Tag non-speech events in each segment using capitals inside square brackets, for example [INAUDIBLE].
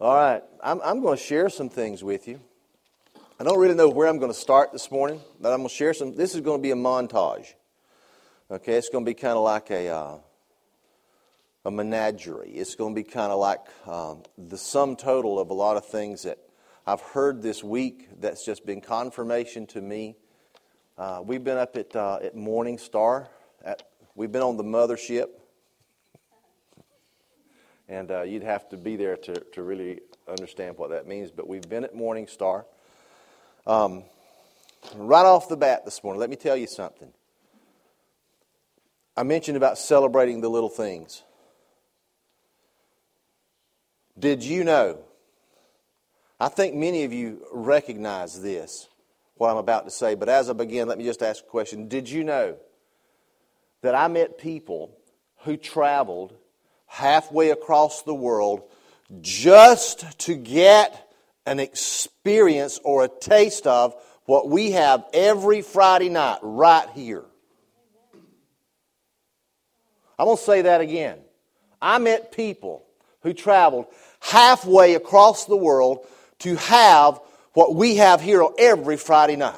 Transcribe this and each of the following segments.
All right, I'm, I'm going to share some things with you. I don't really know where I'm going to start this morning, but I'm going to share some. This is going to be a montage. Okay, it's going to be kind of like a, uh, a menagerie. It's going to be kind of like um, the sum total of a lot of things that I've heard this week that's just been confirmation to me. Uh, we've been up at, uh, at Morning Star. At, we've been on the mothership and uh, you'd have to be there to, to really understand what that means. But we've been at Morning Star. Um, right off the bat this morning, let me tell you something. I mentioned about celebrating the little things. Did you know? I think many of you recognize this, what I'm about to say, but as I begin, let me just ask a question. Did you know that I met people who traveled halfway across the world just to get an experience or a taste of what we have every Friday night right here. I'm going to say that again. I met people who traveled halfway across the world to have what we have here every Friday night.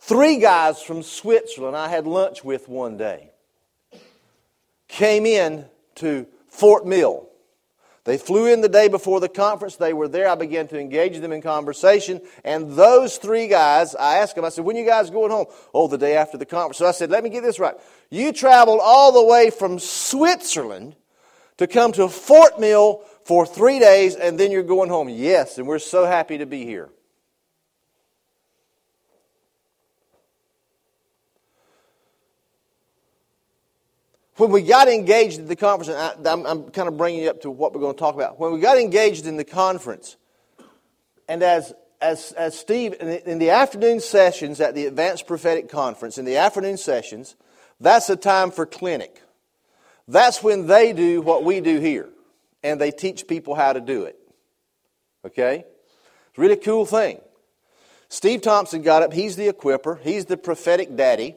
Three guys from Switzerland I had lunch with one day came in to Fort Mill. They flew in the day before the conference. They were there. I began to engage them in conversation. And those three guys, I asked them, I said, when you guys going home? Oh, the day after the conference. So I said, let me get this right. You traveled all the way from Switzerland to come to Fort Mill for three days and then you're going home. Yes, and we're so happy to be here. When we got engaged in the conference, I, am kind of bringing you up to what we're going to talk about. When we got engaged in the conference, and as as, as Steve, in the, in the afternoon sessions at the Advanced Prophetic Conference, in the afternoon sessions, that's a time for clinic. That's when they do what we do here, and they teach people how to do it. Okay? It's a really cool thing. Steve Thompson got up, he's the equiper, he's the prophetic daddy.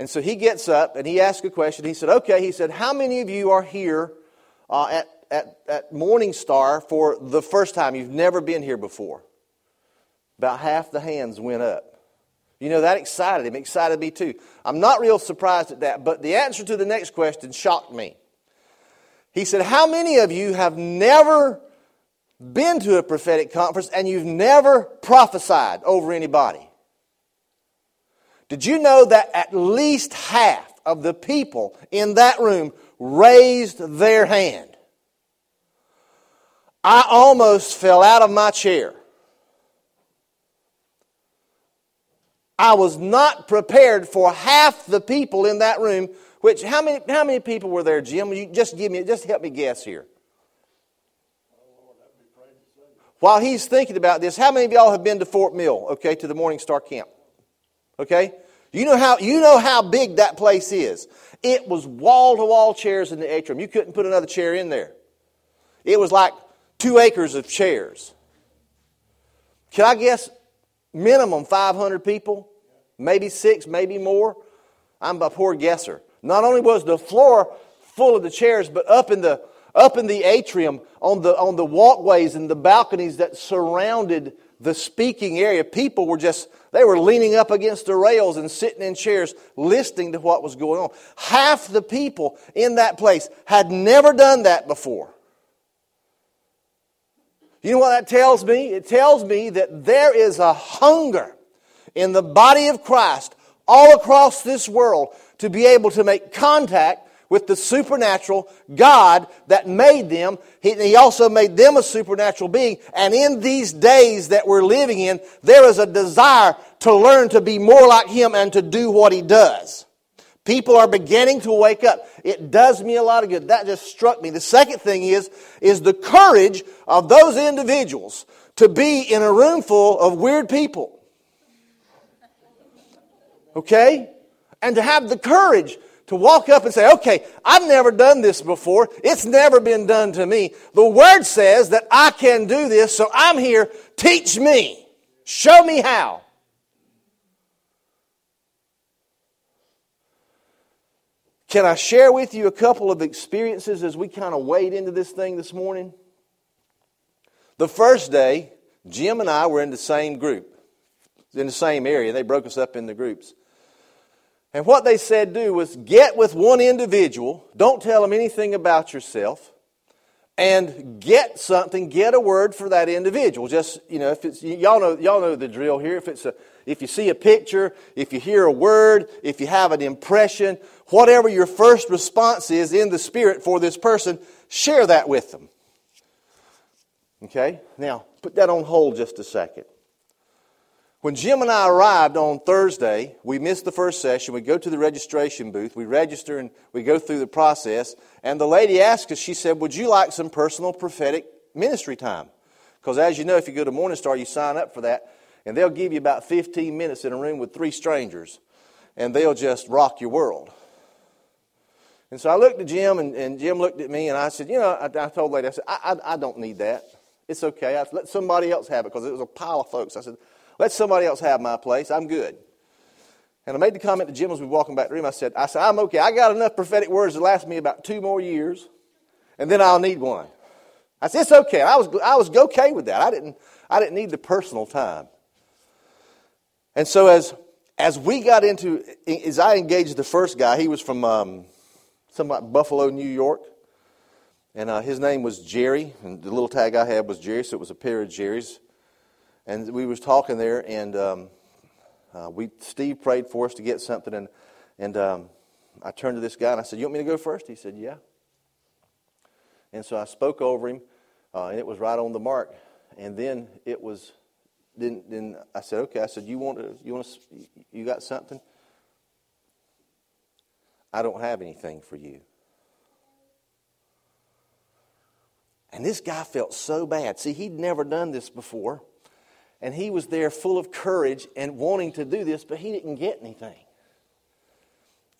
And so he gets up and he asks a question. He said, Okay, he said, How many of you are here uh, at, at, at Morning Star for the first time? You've never been here before. About half the hands went up. You know, that excited him, excited me too. I'm not real surprised at that, but the answer to the next question shocked me. He said, How many of you have never been to a prophetic conference and you've never prophesied over anybody? Did you know that at least half of the people in that room raised their hand? I almost fell out of my chair. I was not prepared for half the people in that room. Which how many how many people were there, Jim? You just give me just help me guess here. While he's thinking about this, how many of y'all have been to Fort Mill? Okay, to the Morning Star camp. Okay? You know how you know how big that place is. It was wall to wall chairs in the atrium. You couldn't put another chair in there. It was like two acres of chairs. Can I guess minimum 500 people? Maybe six, maybe more. I'm a poor guesser. Not only was the floor full of the chairs, but up in the up in the atrium on the on the walkways and the balconies that surrounded the speaking area, people were just, they were leaning up against the rails and sitting in chairs listening to what was going on. Half the people in that place had never done that before. You know what that tells me? It tells me that there is a hunger in the body of Christ all across this world to be able to make contact with the supernatural God that made them. He, he, also made them a supernatural being. And in these days that we're living in, there is a desire to learn to be more like Him and to do what He does. People are beginning to wake up. It does me a lot of good. That just struck me. The second thing is, is the courage of those individuals to be in a room full of weird people. Okay? And to have the courage to walk up and say, okay, I've never done this before. It's never been done to me. The Word says that I can do this, so I'm here. Teach me. Show me how. Can I share with you a couple of experiences as we kind of wade into this thing this morning? The first day, Jim and I were in the same group, in the same area. They broke us up into groups. And what they said do was get with one individual, don't tell them anything about yourself, and get something, get a word for that individual. Just, you know, if it's, y'all know, y'all know the drill here. If it's a, if you see a picture, if you hear a word, if you have an impression, whatever your first response is in the Spirit for this person, share that with them. Okay? Now, put that on hold just a second. When Jim and I arrived on Thursday, we missed the first session. We go to the registration booth, we register, and we go through the process. And the lady asked us, she said, Would you like some personal prophetic ministry time? Because as you know, if you go to Morningstar, you sign up for that, and they'll give you about 15 minutes in a room with three strangers, and they'll just rock your world. And so I looked at Jim, and, and Jim looked at me, and I said, You know, I, I told the lady, I said, I, I, I don't need that. It's okay. I let somebody else have it because it was a pile of folks. I said, let somebody else have my place. I'm good. And I made the comment to Jim as we were walking back to the room. I said, I said, I'm okay. I got enough prophetic words to last me about two more years, and then I'll need one. I said, it's okay. I was, I was okay with that. I didn't, I didn't need the personal time. And so as, as we got into, as I engaged the first guy, he was from um, something like Buffalo, New York. And uh, his name was Jerry, and the little tag I had was Jerry, so it was a pair of Jerry's. And we was talking there, and um, uh, we Steve prayed for us to get something, and and um, I turned to this guy and I said, "You want me to go first? He said, "Yeah." And so I spoke over him, uh, and it was right on the mark. And then it was, then then I said, "Okay." I said, "You want to? You want to? You got something?" I don't have anything for you. And this guy felt so bad. See, he'd never done this before. And he was there full of courage and wanting to do this, but he didn't get anything.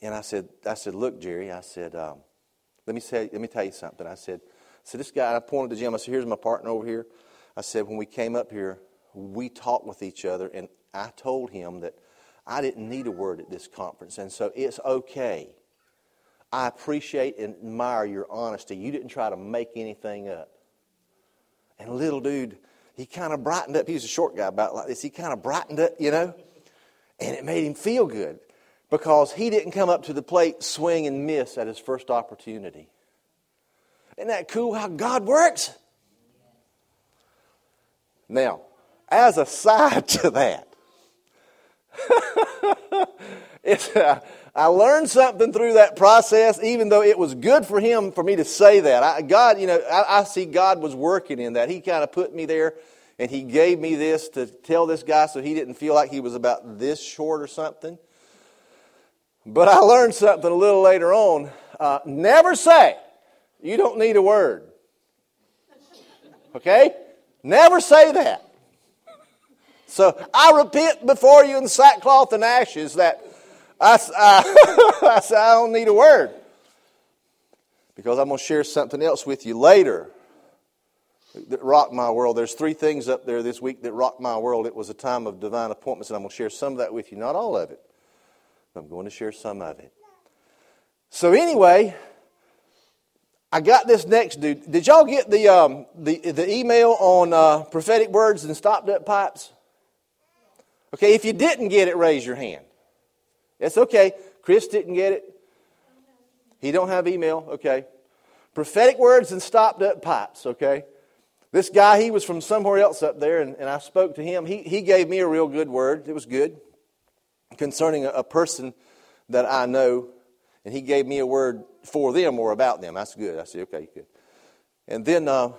And I said, I said, look, Jerry, I said, um, let me say, let me tell you something. I said, so this guy, I pointed to Jim. I said, here's my partner over here. I said, when we came up here, we talked with each other, and I told him that I didn't need a word at this conference, and so it's okay. I appreciate and admire your honesty. You didn't try to make anything up. And little dude, he kind of brightened up. He was a short guy about like this. He kind of brightened up, you know, and it made him feel good because he didn't come up to the plate, swing, and miss at his first opportunity. Isn't that cool how God works? Now, as a side [LAUGHS] to that, [LAUGHS] it's, uh, I learned something through that process, even though it was good for him for me to say that. I, God, you know, I, I see God was working in that. He kind of put me there and he gave me this to tell this guy so he didn't feel like he was about this short or something. But I learned something a little later on. Uh, never say, you don't need a word. Okay? Never say that. So I repent before you in sackcloth and ashes that I, I, [LAUGHS] I said, I don't need a word. Because I'm going to share something else with you later that rocked my world. There's three things up there this week that rocked my world. It was a time of divine appointments, and I'm going to share some of that with you. Not all of it, I'm going to share some of it. So, anyway, I got this next dude. Did y'all get the, um, the, the email on uh, prophetic words and stopped up pipes? Okay, if you didn't get it, raise your hand. It's okay. Chris didn't get it. He don't have email. Okay. Prophetic words and stopped up pipes. Okay. This guy, he was from somewhere else up there, and, and I spoke to him. He, he gave me a real good word. It was good concerning a, a person that I know, and he gave me a word for them or about them. That's good. I said, okay, good. And then uh,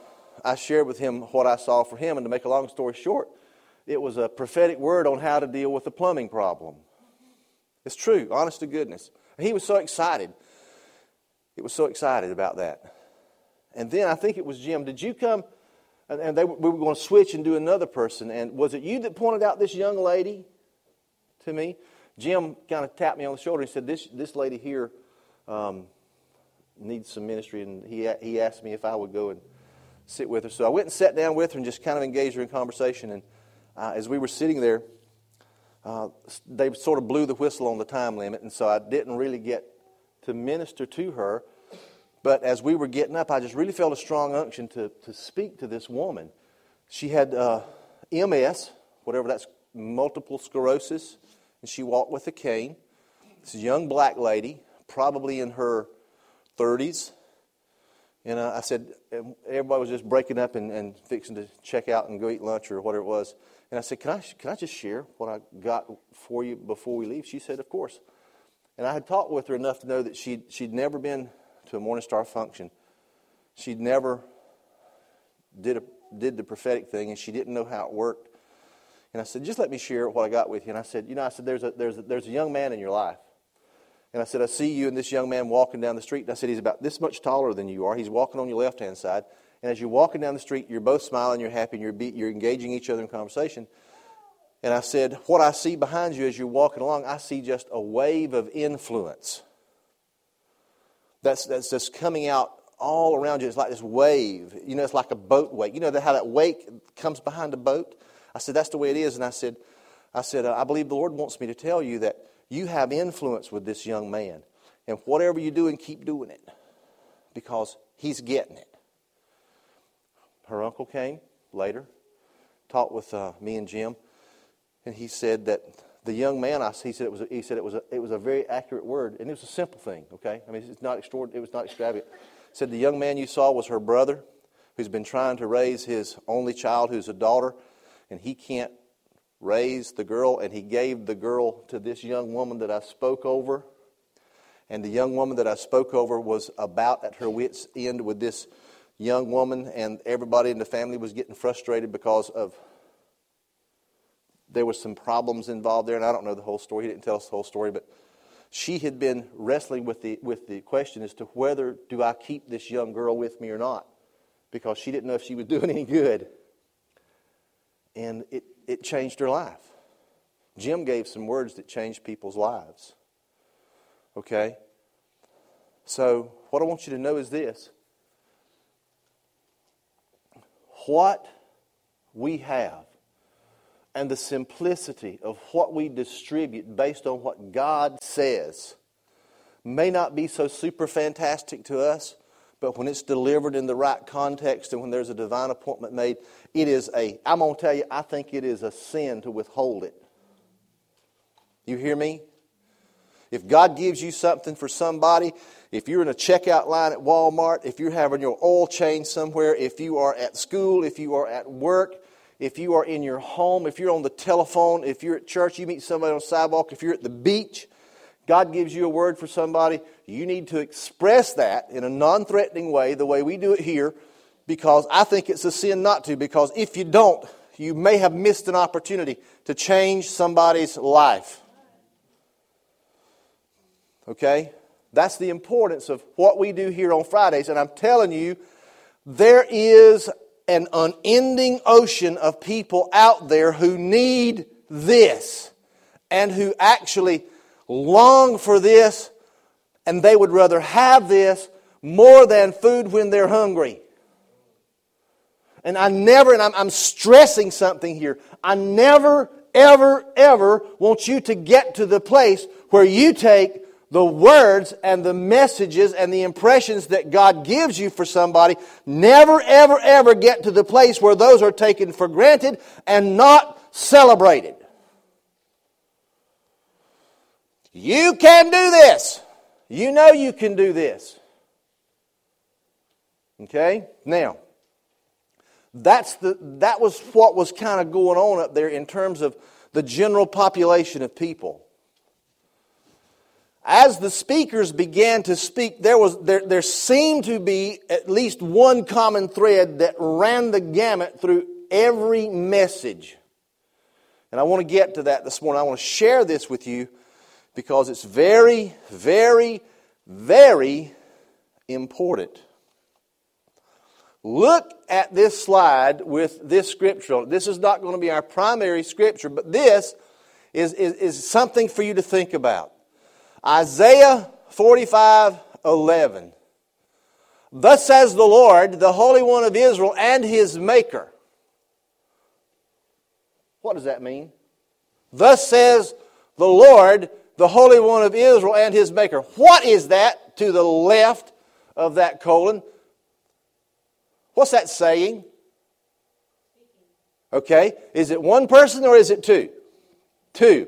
I shared with him what I saw for him, and to make a long story short, it was a prophetic word on how to deal with a plumbing problem. It's true, honest to goodness. He was so excited. He was so excited about that. And then I think it was Jim. Did you come? And they, we were going to switch and do another person. And was it you that pointed out this young lady to me? Jim kind of tapped me on the shoulder. and said, This, this lady here um, needs some ministry. And he, he asked me if I would go and sit with her. So I went and sat down with her and just kind of engaged her in conversation. And uh, as we were sitting there, uh, they sort of blew the whistle on the time limit, and so I didn't really get to minister to her. But as we were getting up, I just really felt a strong unction to, to speak to this woman. She had uh, MS, whatever that's, multiple sclerosis, and she walked with a cane. This young black lady, probably in her 30s. And uh, I said, everybody was just breaking up and, and fixing to check out and go eat lunch or whatever it was. And I said, can I, can I just share what I got for you before we leave? She said, Of course. And I had talked with her enough to know that she'd, she'd never been to a Morning Star function. She'd never did, a, did the prophetic thing, and she didn't know how it worked. And I said, Just let me share what I got with you. And I said, You know, I said, There's a, there's a, there's a young man in your life. And I said, I see you and this young man walking down the street. And I said, He's about this much taller than you are. He's walking on your left hand side. And as you're walking down the street, you're both smiling, you're happy, and you're, be, you're engaging each other in conversation. And I said, What I see behind you as you're walking along, I see just a wave of influence that's, that's just coming out all around you. It's like this wave. You know, it's like a boat wake. You know how that wake comes behind a boat? I said, That's the way it is. And I said, I said, I believe the Lord wants me to tell you that you have influence with this young man. And whatever you're doing, keep doing it because he's getting it her uncle came later, talked with uh, me and Jim, and he said that the young man, I, he said it was, a, he said it was, a, it was a very accurate word, and it was a simple thing. Okay, I mean it's not extraordinary. It was not extravagant. Said the young man you saw was her brother, who's been trying to raise his only child, who's a daughter, and he can't raise the girl, and he gave the girl to this young woman that I spoke over. And the young woman that I spoke over was about at her wits' end with this young woman, and everybody in the family was getting frustrated because of there was some problems involved there, and I don't know the whole story. He didn't tell us the whole story, but she had been wrestling with the with the question as to whether do I keep this young girl with me or not, because she didn't know if she was [LAUGHS] doing any good. And it, it changed her life. Jim gave some words that changed people's lives. Okay? So, what I want you to know is this what we have and the simplicity of what we distribute based on what God says may not be so super fantastic to us, but when it's delivered in the right context and when there's a divine appointment made, it is a, I'm going to tell you, I think it is a sin to withhold it. You hear me? If God gives you something for somebody, if you're in a checkout line at Walmart, if you're having your oil change somewhere, if you are at school, if you are at work, if you are in your home, if you're on the telephone, if you're at church, you meet somebody on the sidewalk, if you're at the beach, God gives you a word for somebody, you need to express that in a non threatening way, the way we do it here, because I think it's a sin not to, because if you don't, you may have missed an opportunity to change somebody's life. Okay? That's the importance of what we do here on Fridays. And I'm telling you, there is an unending ocean of people out there who need this and who actually long for this and they would rather have this more than food when they're hungry. And I never, and I'm, I'm stressing something here, I never, ever, ever want you to get to the place where you take the words and the messages and the impressions that God gives you for somebody never, ever, ever get to the place where those are taken for granted and not celebrated. You can do this. You know you can do this. Okay? Now, that's the, that was what was kind of going on up there in terms of the general population of people as the speakers began to speak, there, was, there, there seemed to be at least one common thread that ran the gamut through every message. And I want to get to that this morning. I want to share this with you because it's very, very, very important. Look at this slide with this scripture. This is not going to be our primary scripture, but this is, is, is something for you to think about. Isaiah 45 11. Thus says the Lord, the Holy One of Israel, and his Maker. What does that mean? Thus says the Lord, the Holy One of Israel and his Maker. What is that to the left of that colon? What's that saying? Okay, is it one person or is it two? Two.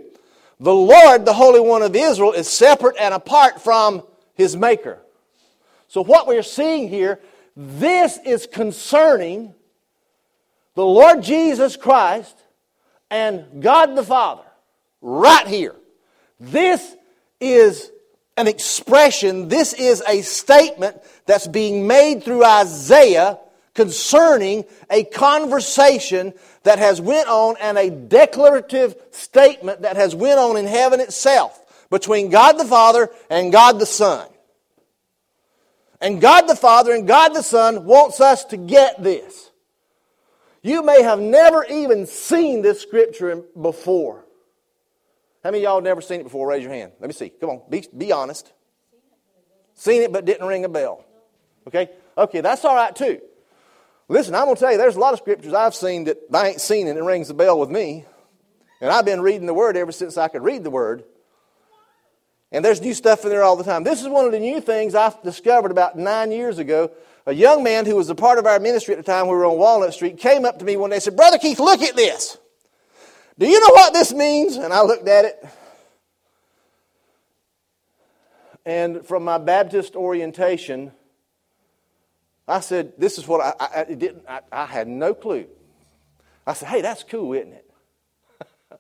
The Lord, the Holy One of Israel, is separate and apart from his Maker. So, what we're seeing here, this is concerning the Lord Jesus Christ and God the Father, right here. This is an expression, this is a statement that's being made through Isaiah concerning a conversation that has went on and a declarative statement that has went on in heaven itself between God the Father and God the Son. And God the Father and God the Son wants us to get this. You may have never even seen this scripture before. How many of y'all never seen it before? Raise your hand. Let me see. Come on, be, be honest. Seen it but didn't ring a bell. Okay? Okay, that's all right too. Listen, I'm going to tell you, there's a lot of scriptures I've seen that I ain't seen and it rings the bell with me. And I've been reading the Word ever since I could read the Word. And there's new stuff in there all the time. This is one of the new things I discovered about nine years ago. A young man who was a part of our ministry at the time we were on Walnut Street came up to me one day and said, Brother Keith, look at this. Do you know what this means? And I looked at it. And from my Baptist orientation, I said, This is what I, I, I didn't, I, I had no clue. I said, Hey, that's cool, isn't it? [LAUGHS]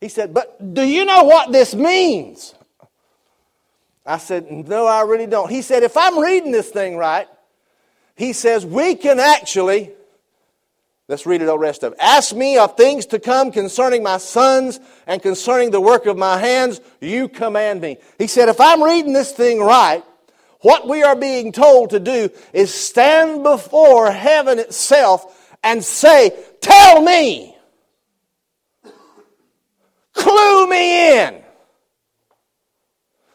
he said, But do you know what this means? I said, No, I really don't. He said, If I'm reading this thing right, he says, We can actually Let's read it the rest of it. Ask me of things to come concerning my sons and concerning the work of my hands, you command me. He said, if I'm reading this thing right, what we are being told to do is stand before heaven itself and say, Tell me. Clue me in.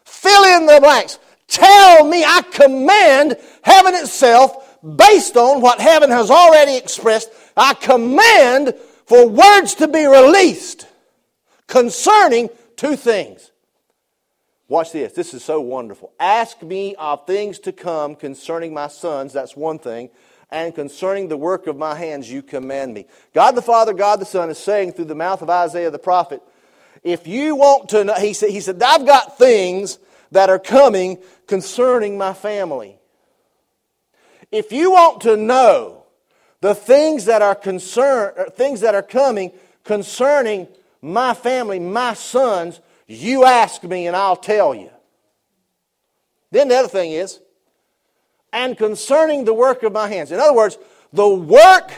Fill in the blanks. Tell me. I command heaven itself based on what heaven has already expressed I command for words to be released concerning two things. Watch this. This is so wonderful. Ask me of things to come concerning my sons. That's one thing. And concerning the work of my hands, you command me. God the Father, God the Son is saying through the mouth of Isaiah the prophet, if you want to know, he said, he said, I've got things that are coming concerning my family. If you want to know the things that are concern, uh, things that are coming concerning my family, my sons, you ask me and I'll tell you. Then the other thing is, and concerning the work of my hands. In other words, the work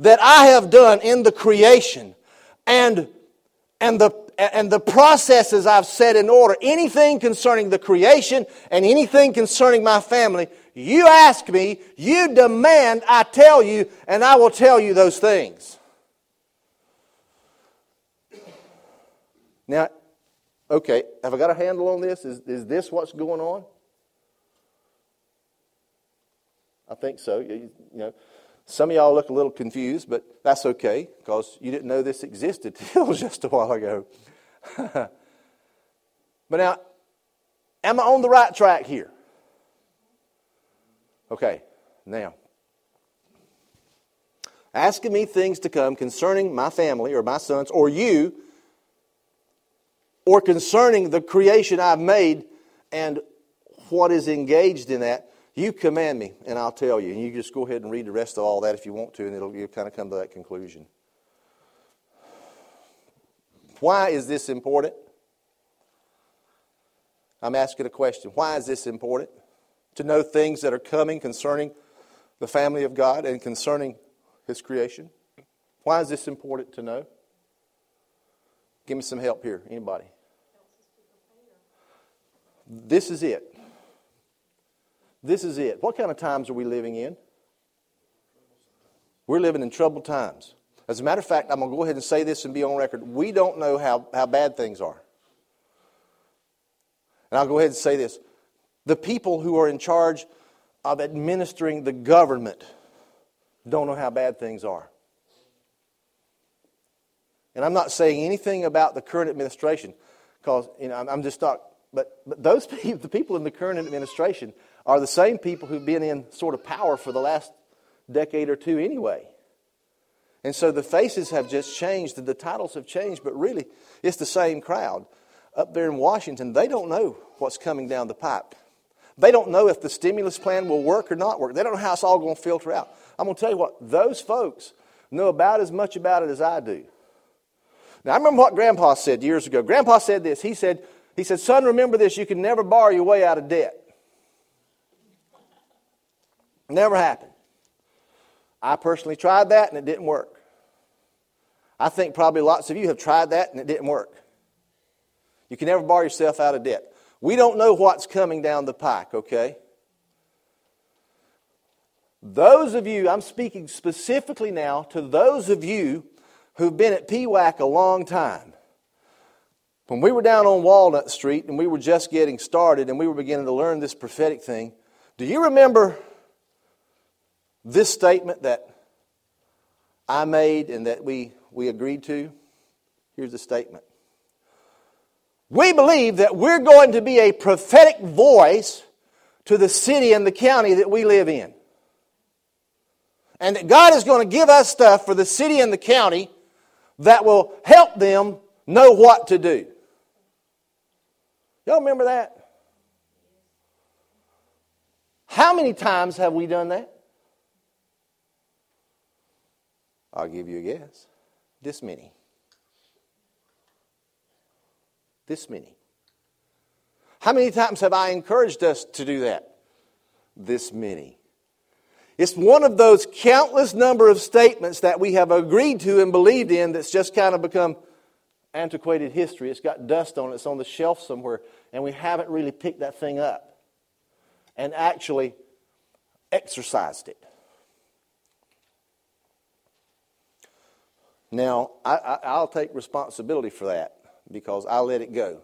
that I have done in the creation and, and, the, and the processes I've set in order, anything concerning the creation and anything concerning my family, you ask me, you demand I tell you, and I will tell you those things. Now, okay, have I got a handle on this? Is, is this what's going on? I think so. You, you know, some of y'all look a little confused, but that's okay because you didn't know this existed [LAUGHS] till just a while ago. [LAUGHS] but now, am I on the right track here? Okay, now. Asking me things to come concerning my family or my sons or you or concerning the creation I've made and what is engaged in that, you command me and I'll tell you. And you just go ahead and read the rest of all that if you want to, and it'll you'll kind of come to that conclusion. Why is this important? I'm asking a question. Why is this important? to know things that are coming concerning the family of God and concerning His creation? Why is this important to know? Give me some help here. Anybody? This is it. This is it. What kind of times are we living in? We're living in troubled times. As a matter of fact, I'm going to go ahead and say this and be on record. We don't know how, how bad things are. And I'll go ahead and say this the people who are in charge of administering the government don't know how bad things are. And I'm not saying anything about the current administration because you know, I'm, just not. But, but those [LAUGHS] people, the people in the current administration, are the same people who've been in sort of power for the last decade or two anyway. And so the faces have just changed, and the titles have changed, but really it's the same crowd. Up there in Washington, they don't know what's coming down the pipe. They don't know if the stimulus plan will work or not work. They don't know how it's all going to filter out. I'm going to tell you what, those folks know about as much about it as I do. Now, I remember what Grandpa said years ago. Grandpa said this. He said, he said, Son, remember this you can never borrow your way out of debt. Never happened. I personally tried that and it didn't work. I think probably lots of you have tried that and it didn't work. You can never borrow yourself out of debt. We don't know what's coming down the pike, okay? Those of you, I'm speaking specifically now to those of you who've been at PWAC a long time. When we were down on Walnut Street and we were just getting started and we were beginning to learn this prophetic thing, do you remember this statement that I made and that we, we agreed to? Here's the statement. We believe that we're going to be a prophetic voice to the city and the county that we live in. And that God is going to give us stuff for the city and the county that will help them know what to do. Y'all remember that? How many times have we done that? I'll give you a guess. This many. This many. How many times have I encouraged us to do that? This many. It's one of those countless number of statements that we have agreed to and believed in that's just kind of become antiquated history. It's got dust on it, it's on the shelf somewhere, and we haven't really picked that thing up and actually exercised it. Now, I, will take responsibility for that because I let it go.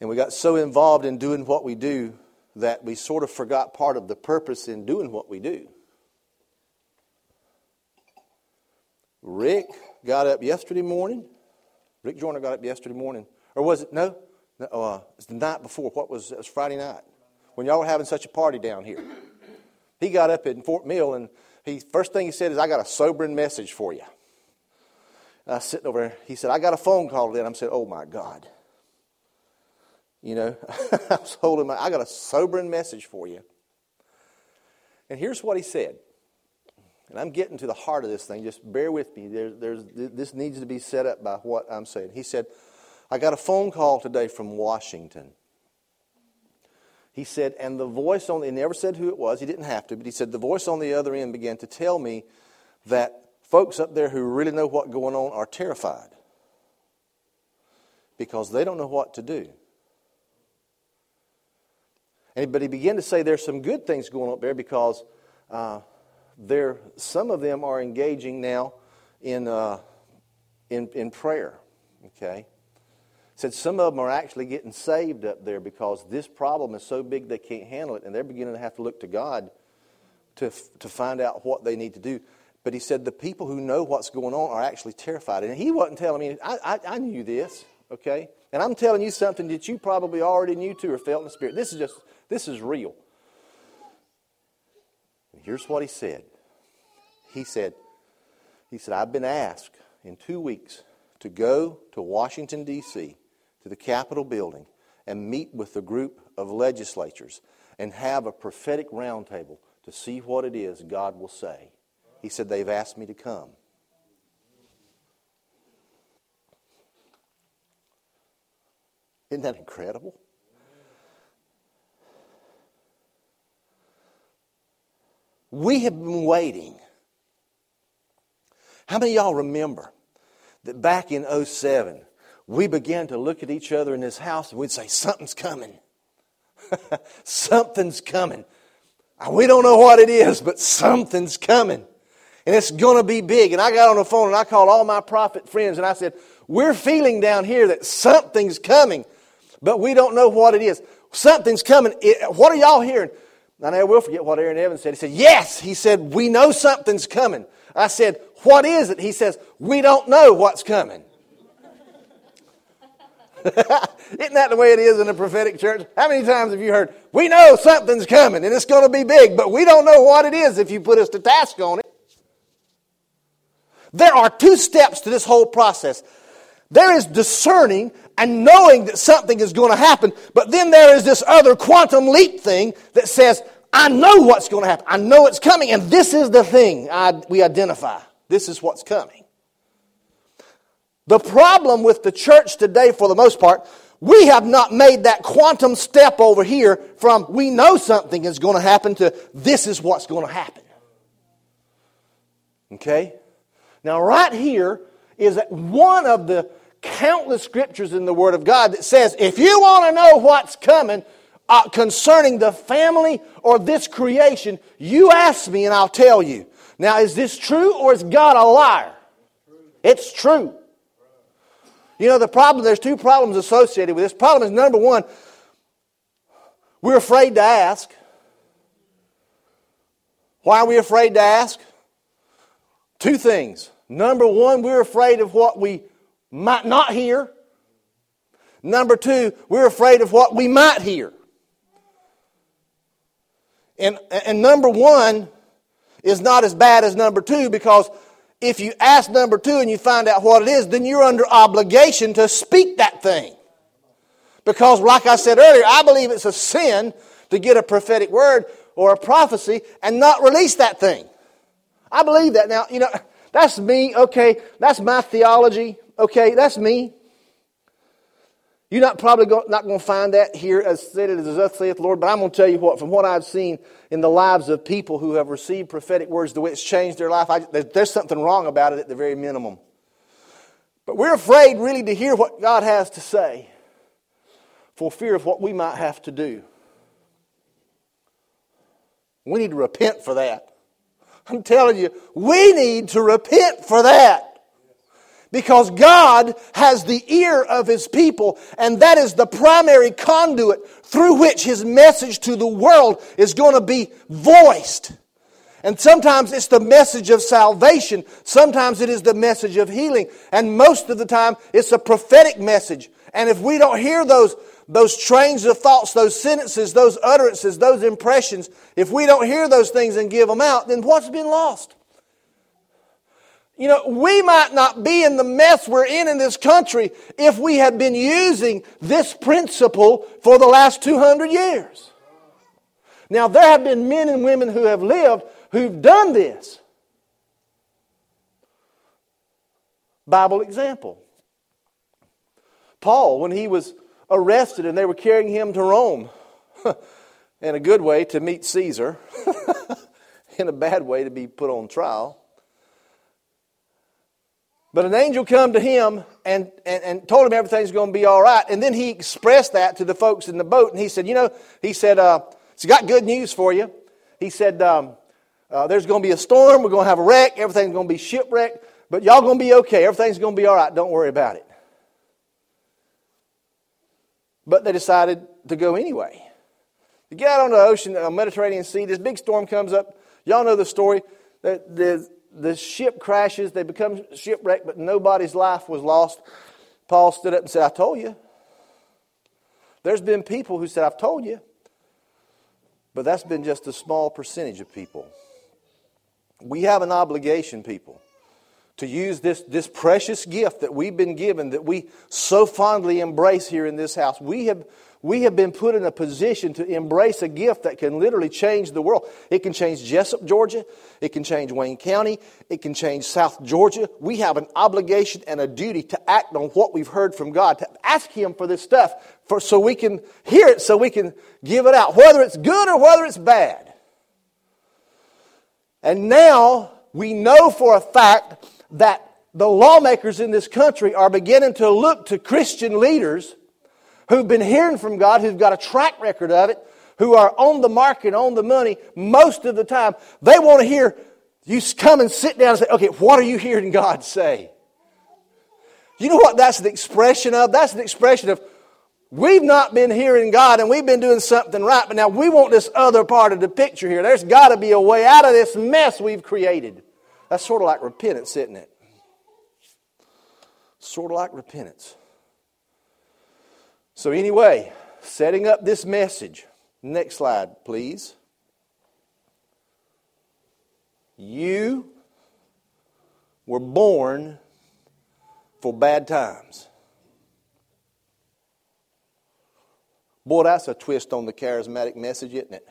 And we got so involved in doing what we do that we sort of forgot part of the purpose in doing what we do. Rick got up yesterday morning. Rick Joyner got up yesterday morning. Or was it? No? no uh, it's the night before. What was it? was Friday night. When y'all were having such a party down here. He got up in Fort Mill and he first thing he said is, I got a sobering message for you. I was sitting over there. He said, I got a phone call then. I said, Oh my God. You know, [LAUGHS] I was holding my, I got a sobering message for you. And here's what he said. And I'm getting to the heart of this thing. Just bear with me. There, there's, this needs to be set up by what I'm saying. He said, I got a phone call today from Washington. He said, and the voice on the, he never said who it was, he didn't have to, but he said, the voice on the other end began to tell me that folks up there who really know what's going on are terrified because they don't know what to do. And, but he began to say there's some good things going up there because uh, there, some of them are engaging now in, uh, in, in prayer. Okay? Said some of them are actually getting saved up there because this problem is so big they can't handle it, and they're beginning to have to look to God to, to find out what they need to do. But he said the people who know what's going on are actually terrified. And he wasn't telling me, I, I, I knew this, okay? And I'm telling you something that you probably already knew too or felt in the spirit. This is just, this is real. And here's what he said. He said, he said, I've been asked in two weeks to go to Washington, D.C., to the Capitol building, and meet with a group of legislatures and have a prophetic roundtable to see what it is God will say. He said, They've asked me to come. Isn't that incredible? We have been waiting. How many y'all remember that back in 07, we began to look at each other in this house and we'd say, Something's coming. [LAUGHS] something's coming. We don't know what it is, but something's coming and it's going to be big. And I got on the phone and I called all my prophet friends and I said, We're feeling down here that something's coming, but we don't know what it is. Something's coming. what are y'all hearing? I never will forget what Aaron Evans said. He said, Yes. He said, We know something's coming. I said, What is it? He says, We don't know what's coming. [LAUGHS] Isn't that the way it is in a prophetic church? How many times have you heard, we know something's coming and it's going to be big, but we don't know what it is if you put us to task on it? There are two steps to this whole process. There is discerning and knowing that something is going to happen, but then there is this other quantum leap thing that says, I know what's going to happen. I know it's coming, and this is the thing I, we identify. This is what's coming. The problem with the church today, for the most part, we have not made that quantum step over here from we know something is going to happen to this is what's going to happen. Okay? Now, right here is one of the countless scriptures in the Word of God that says if you want to know what's coming uh, concerning the family or this creation, you ask me and I'll tell you. Now, is this true or is God a liar? It's true. You know, the problem, there's two problems associated with this. Problem is number one, we're afraid to ask. Why are we afraid to ask? Two things. Number one, we're afraid of what we might not hear. Number two, we're afraid of what we might hear. And, and number one is not as bad as number two because if you ask number two and you find out what it is, then you're under obligation to speak that thing. Because, like I said earlier, I believe it's a sin to get a prophetic word or a prophecy and not release that thing. I believe that. Now, you know, that's me, okay, that's my theology, okay, that's me. You're not probably go, not going to find that here as said it as thus saith the Lord, but I'm going to tell you what, from what I've seen in the lives of people who have received prophetic words, the way it's changed their life, I, there's something wrong about it at the very minimum. But we're afraid really to hear what God has to say for fear of what we might have to do. We need to repent for that. I'm telling you, we need to repent for that. Because God has the ear of His people, and that is the primary conduit through which His message to the world is going to be voiced. And sometimes it's the message of salvation, sometimes it is the message of healing, and most of the time it's a prophetic message. And if we don't hear those, those trains of thoughts, those sentences, those utterances, those impressions, if we don't hear those things and give them out, then what's been lost? You know, we might not be in the mess we're in in this country if we had been using this principle for the last 200 years. Now, there have been men and women who have lived who've done this. Bible example. Paul, when he was arrested and they were carrying him to Rome, [LAUGHS] in a good way to meet Caesar, [LAUGHS] in a bad way to be put on trial. But an angel come to him and, and, and told him everything's going to be all right. And then he expressed that to the folks in the boat. And he said, You know, he said, uh, He's got good news for you. He said, um, uh, There's going to be a storm. We're going to have a wreck. Everything's going to be shipwrecked. But y'all going to be okay. Everything's going to be all right. Don't worry about it. But they decided to go anyway. They get out on the ocean, the Mediterranean Sea. This big storm comes up. Y'all know the story. The, the, the ship crashes, they become shipwrecked, but nobody's life was lost. Paul stood up and said, I told you. There's been people who said, I've told you. But that's been just a small percentage of people. We have an obligation, people, to use this, this precious gift that we've been given, that we so fondly embrace here in this house. We have, we have been put in a position to embrace a gift that can literally change the world. It can change Jesup, Georgia. It can change Wayne County. It can change South Georgia. We have an obligation and a duty to act on what we've heard from God, to ask Him for this stuff for, so we can hear it, so we can give it out, whether it's good or whether it's bad. And now we know for a fact that the lawmakers in this country are beginning to look to Christian leaders who've been hearing from God, who've got a track record of it, who are on the market, on the money most of the time, they want to hear you come and sit down and say, okay, what are you hearing God say? You know what that's the expression of? That's the expression of we've not been hearing God and we've been doing something right, but now we want this other part of the picture here. There's got to be a way out of this mess we've created. That's sort of like repentance, isn't it? Sort of like repentance. So, anyway, setting up this message. Next slide, please. You were born for bad times. Boy, that's a twist on the charismatic message, isn't it?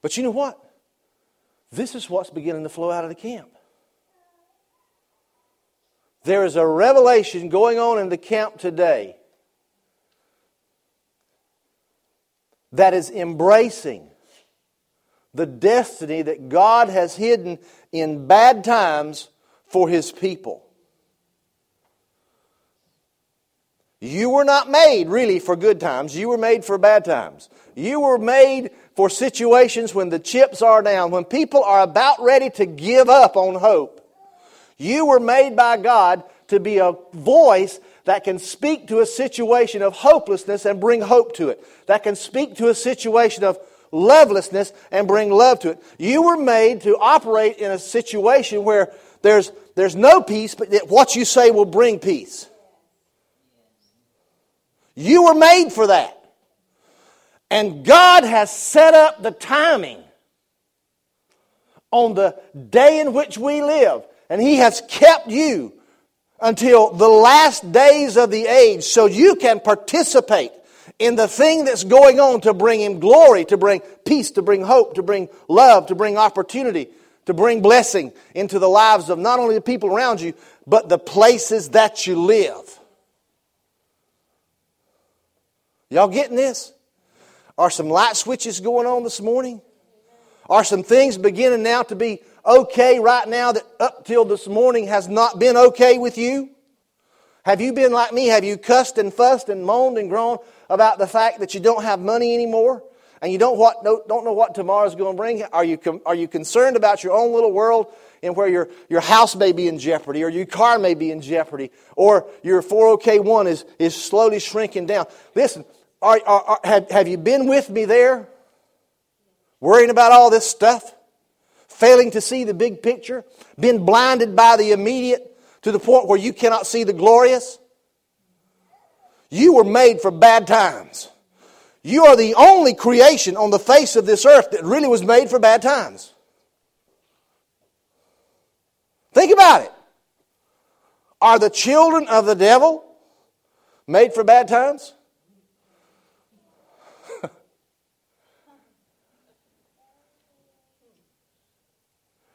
But you know what? This is what's beginning to flow out of the camp. There is a revelation going on in the camp today that is embracing the destiny that God has hidden in bad times for His people. You were not made really for good times. You were made for bad times. You were made for situations when the chips are down, when people are about ready to give up on hope. You were made by God to be a voice that can speak to a situation of hopelessness and bring hope to it, that can speak to a situation of lovelessness and bring love to it. You were made to operate in a situation where there's, there's no peace, but what you say will bring peace. You were made for that. And God has set up the timing on the day in which we live. And He has kept you until the last days of the age so you can participate in the thing that's going on to bring Him glory, to bring peace, to bring hope, to bring love, to bring opportunity, to bring blessing into the lives of not only the people around you, but the places that you live. Y'all getting this? Are some light switches going on this morning? Are some things beginning now to be okay right now that up till this morning has not been okay with you? Have you been like me? Have you cussed and fussed and moaned and groaned about the fact that you don't have money anymore? And you don't, what, don't, know what tomorrow's going to bring? Are you, are you concerned about your own little world and where your, your house may be in jeopardy or your car may be in jeopardy or your 401k1 is, is slowly shrinking down? Listen, are, are, are, have, have you been with me there? Worrying about all this stuff? Failing to see the big picture? Been blinded by the immediate? to the point where you cannot see the glorious? You were made for bad times. You are the only creation on the face of this earth that really was made for bad times. Think about it. Are the children of the devil made for bad times?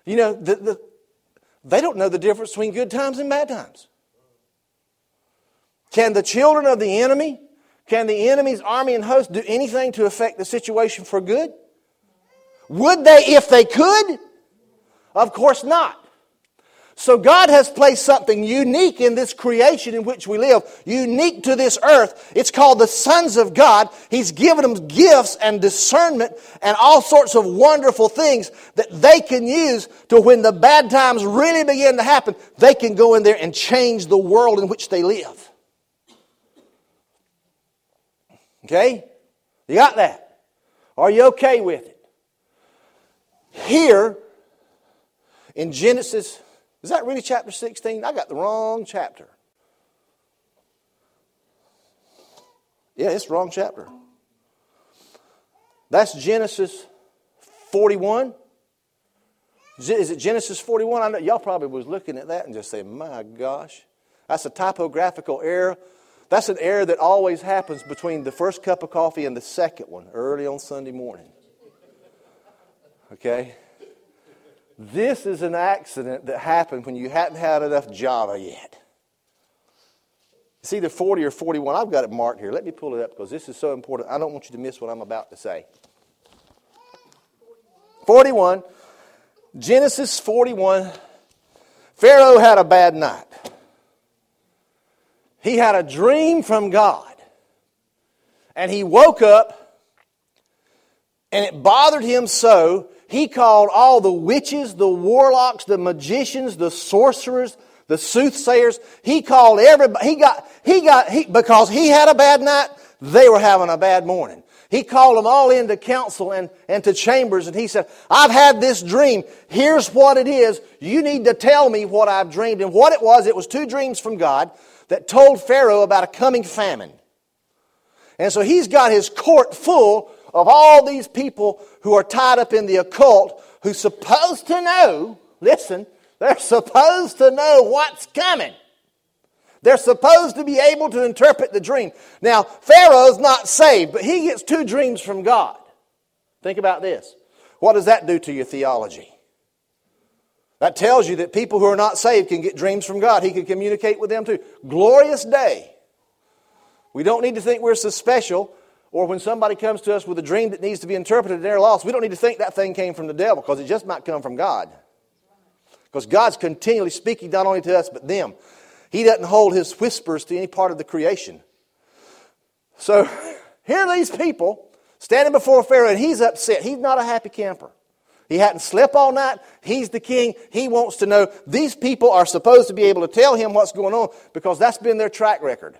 You know, the, the, they don't know the difference between good times and bad times. Can the children of the enemy, can the enemy's army and host do anything to affect the situation for good? Would they if they could? Of course not. So God has placed something unique in this creation in which we live, unique to this earth. It's called the sons of God. He's given them gifts and discernment and all sorts of wonderful things that they can use to when the bad times really begin to happen, they can go in there and change the world in which they live. Okay? You got that? Are you okay with it? Here in Genesis is that really chapter 16? I got the wrong chapter. Yeah, it's the wrong chapter. That's Genesis 41. Is it Genesis 41? I know y'all probably was looking at that and just saying, my gosh. That's a typographical error. That's an error that always happens between the first cup of coffee and the second one early on Sunday morning. Okay? This is an accident that happened when you hadn't had enough Java yet. It's either 40 or 41. I've got it marked here. Let me pull it up because this is so important. I don't want you to miss what I'm about to say. 41. Genesis 41. Pharaoh had a bad night. He had a dream from God. And he woke up and it bothered him so he called all the witches, the warlocks, the magicians, the sorcerers, the soothsayers. He called everybody. He got, he got, he, because he had a bad night, they were having a bad morning. He called them all into council and, and to chambers and he said, I've had this dream. Here's what it is. You need to tell me what I've dreamed. And what it was, it was two dreams from God. that told Pharaoh about a coming famine. And so he's got his court full of all these people who are tied up in the occult who's supposed to know, listen, they're supposed to know what's coming. They're supposed to be able to interpret the dream. Now, Pharaoh's not saved, but he gets two dreams from God. Think about this. What does that do to your theology? That tells you that people who are not saved can get dreams from God. He can communicate with them too. Glorious day. We don't need to think we're so special, or when somebody comes to us with a dream that needs to be interpreted and they're lost, we don't need to think that thing came from the devil because it just might come from God. Because God's continually speaking not only to us but them. He doesn't hold his whispers to any part of the creation. So [LAUGHS] here are these people standing before Pharaoh, and he's upset. He's not a happy camper. He hadn't slept all night. He's the king. He wants to know. These people are supposed to be able to tell him what's going on because that's been their track record.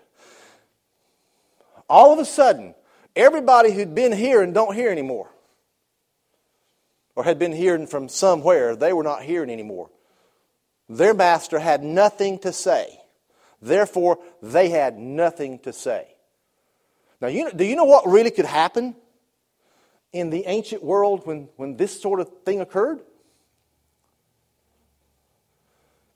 All of a sudden, everybody who'd been here and don't hear anymore, or had been hearing from somewhere, they were not hearing anymore. Their master had nothing to say. Therefore, they had nothing to say. Now, you, do you know what really could happen in the ancient world when, when this sort of thing occurred?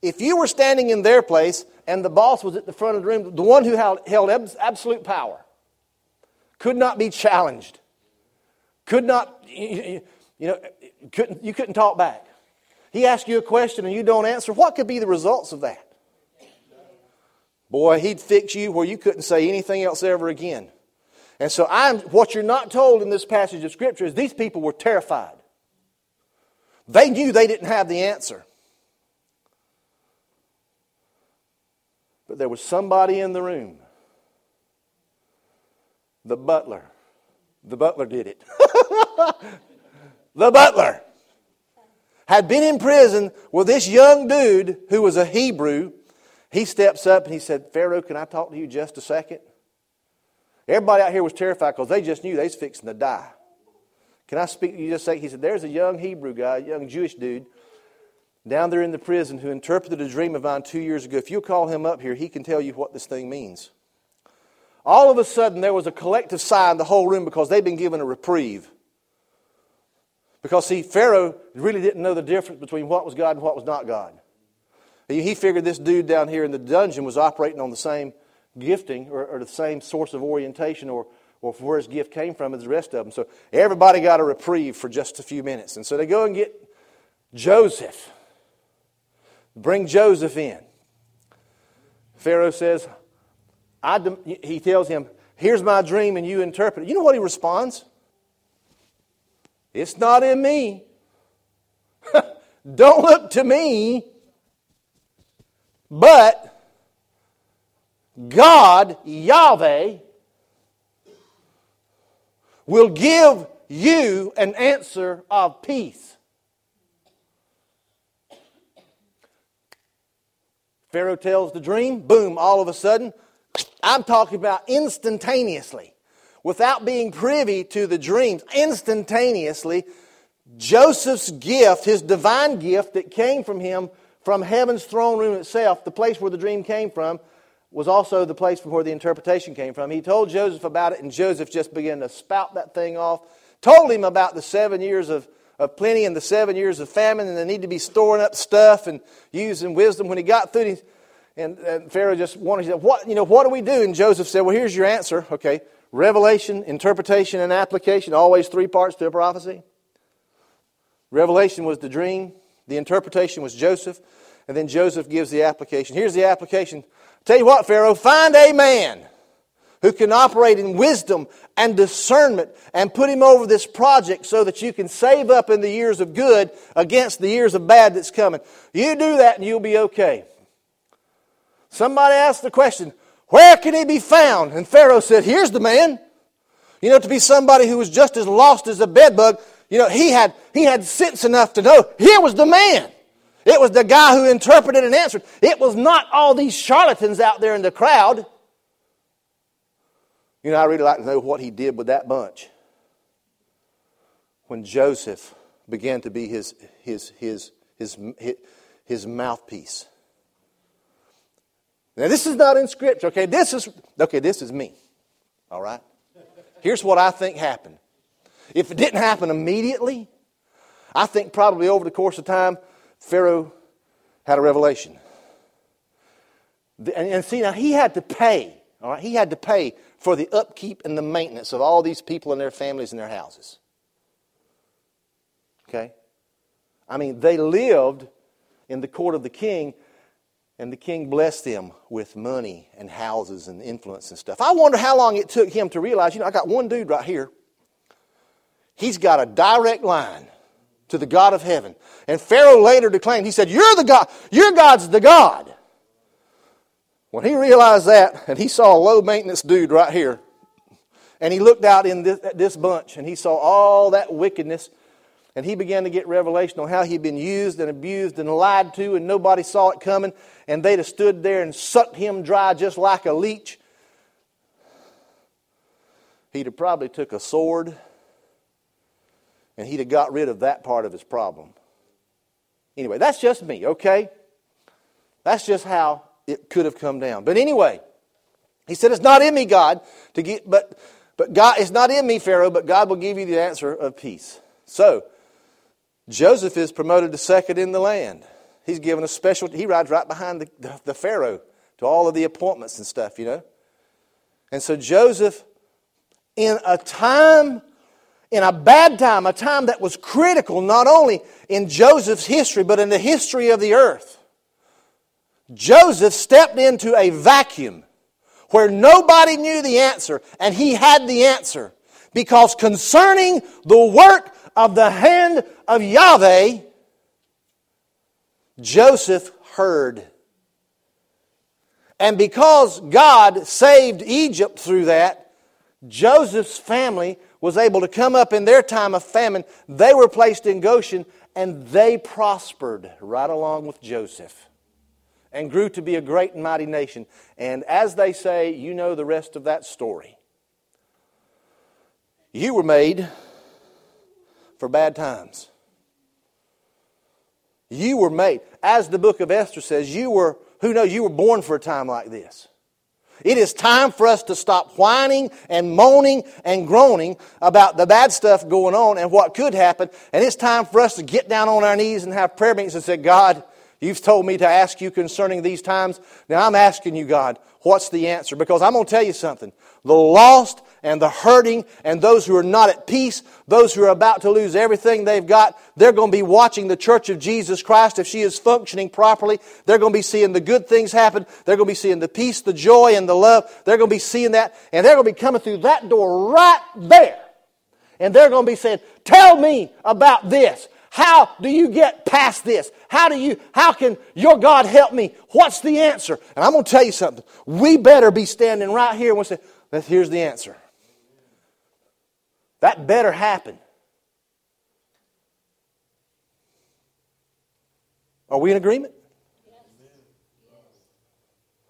If you were standing in their place and the boss was at the front of the room, the one who held absolute power, could not be challenged, could not, you know, couldn't, you couldn't talk back. He asked you a question and you don't answer, what could be the results of that? Boy, he'd fix you where you couldn't say anything else ever again. And so I'm what you're not told in this passage of scripture is these people were terrified. They knew they didn't have the answer. But there was somebody in the room. The butler. The butler did it. [LAUGHS] the butler had been in prison with this young dude who was a Hebrew. He steps up and he said, Pharaoh, can I talk to you just a second? Everybody out here was terrified because they just knew they was fixing to die. Can I speak to you just a second? He said, There's a young Hebrew guy, young Jewish dude, down there in the prison who interpreted a dream of mine two years ago. If you'll call him up here, he can tell you what this thing means. All of a sudden, there was a collective sigh in the whole room because they'd been given a reprieve. Because, see, Pharaoh really didn't know the difference between what was God and what was not God. He figured this dude down here in the dungeon was operating on the same gifting or, or the same source of orientation or, or where his gift came from as the rest of them. So everybody got a reprieve for just a few minutes. And so they go and get Joseph. Bring Joseph in. Pharaoh says, I he tells him, Here's my dream, and you interpret it. You know what he responds? It's not in me. [LAUGHS] Don't look to me. But God, Yahweh, will give you an answer of peace. Pharaoh tells the dream, boom, all of a sudden. I'm talking about instantaneously, without being privy to the dreams, instantaneously. Joseph's gift, his divine gift that came from him from heaven's throne room itself, the place where the dream came from, was also the place from where the interpretation came from. He told Joseph about it, and Joseph just began to spout that thing off. Told him about the seven years of, of plenty and the seven years of famine, and the need to be storing up stuff and using wisdom. When he got through, and, and Pharaoh just wanted, said, what, you know, what do we do? And Joseph said, well, here's your answer. Okay, revelation, interpretation, and application, always three parts to a prophecy. Revelation was the dream. The interpretation was Joseph. And then Joseph gives the application. Here's the application Tell you what, Pharaoh, find a man who can operate in wisdom and discernment and put him over this project so that you can save up in the years of good against the years of bad that's coming. You do that and you'll be okay. Somebody asked the question, where can he be found? And Pharaoh said, here's the man. You know, to be somebody who was just as lost as a bedbug, you know, he had, he had sense enough to know here was the man. It was the guy who interpreted and answered. It was not all these charlatans out there in the crowd. You know, I really like to know what he did with that bunch. When Joseph began to be his, his, his, his, his, his mouthpiece. Now, this is not in Scripture, okay? This is, okay, this is me, all right? Here's what I think happened. If it didn't happen immediately, I think probably over the course of time, Pharaoh had a revelation. And, and see, now he had to pay, all right? He had to pay for the upkeep and the maintenance of all these people and their families and their houses. Okay? I mean, they lived in the court of the king, and the king blessed them with money and houses and influence and stuff. I wonder how long it took him to realize, you know, I got one dude right here. He's got a direct line to the God of heaven. And Pharaoh later declaimed, he said, You're the God, your God's the God. When he realized that, and he saw a low maintenance dude right here, and he looked out in this, this bunch and he saw all that wickedness and he began to get revelation on how he'd been used and abused and lied to, and nobody saw it coming. And they'd have stood there and sucked him dry just like a leech. He'd have probably took a sword and he'd have got rid of that part of his problem. Anyway, that's just me, okay? That's just how it could have come down. But anyway, he said, It's not in me, God, to get but but God it's not in me, Pharaoh, but God will give you the answer of peace. So Joseph is promoted to second in the land. He's given a special, he rides right behind the, the, the, Pharaoh to all of the appointments and stuff, you know. And so Joseph, in a time, in a bad time, a time that was critical not only in Joseph's history, but in the history of the earth, Joseph stepped into a vacuum where nobody knew the answer, and he had the answer. Because concerning the work of the hand of Yahweh, Joseph heard. And because God saved Egypt through that, Joseph's family was able to come up in their time of famine. They were placed in Goshen and they prospered right along with Joseph and grew to be a great and mighty nation. And as they say, you know the rest of that story. You were made for bad times. You were made, as the book of Esther says, you were, who knows, you were born for a time like this. It is time for us to stop whining and moaning and groaning about the bad stuff going on and what could happen. And it's time for us to get down on our knees and have prayer meetings and say, God, you've told me to ask you concerning these times. Now I'm asking you, God, what's the answer? Because I'm going to tell you something. The lost and the hurting and those who are not at peace, those who are about to lose everything they've got, they're going to be watching the church of Jesus Christ if she is functioning properly. They're going to be seeing the good things happen. They're going to be seeing the peace, the joy, and the love. They're going to be seeing that, and they're going to be coming through that door right there. And they're going to be saying, Tell me about this. How do you get past this? How do you, how can your God help me? What's the answer? And I'm going to tell you something. We better be standing right here and say, here's the answer. That better happen. Are we in agreement?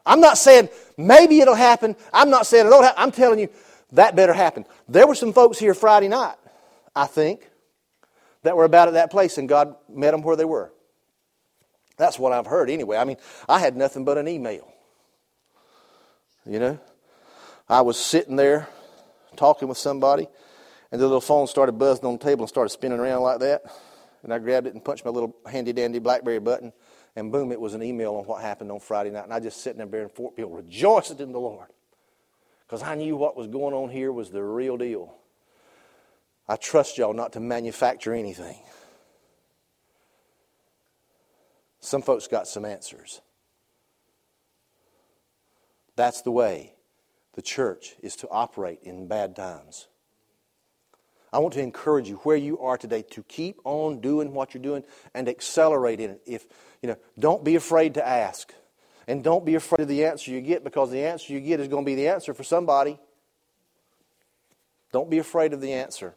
I'm not saying maybe it'll happen. I'm not saying it don't happen. I'm telling you that better happen. There were some folks here Friday night, I think, that were about at that place, and God met them where they were. That's what I've heard anyway. I mean, I had nothing but an email. You know, I was sitting there talking with somebody, and the little phone started buzzing on the table and started spinning around like that. And I grabbed it and punched my little handy dandy Blackberry button, and boom, it was an email on what happened on Friday night. And I just sitting there in Fort Bill rejoicing in the Lord because I knew what was going on here was the real deal. I trust y'all not to manufacture anything. Some folks got some answers. That's the way the church is to operate in bad times. I want to encourage you where you are today to keep on doing what you're doing and accelerate in it. If you know, don't be afraid to ask. And don't be afraid of the answer you get because the answer you get is going to be the answer for somebody. Don't be afraid of the answer.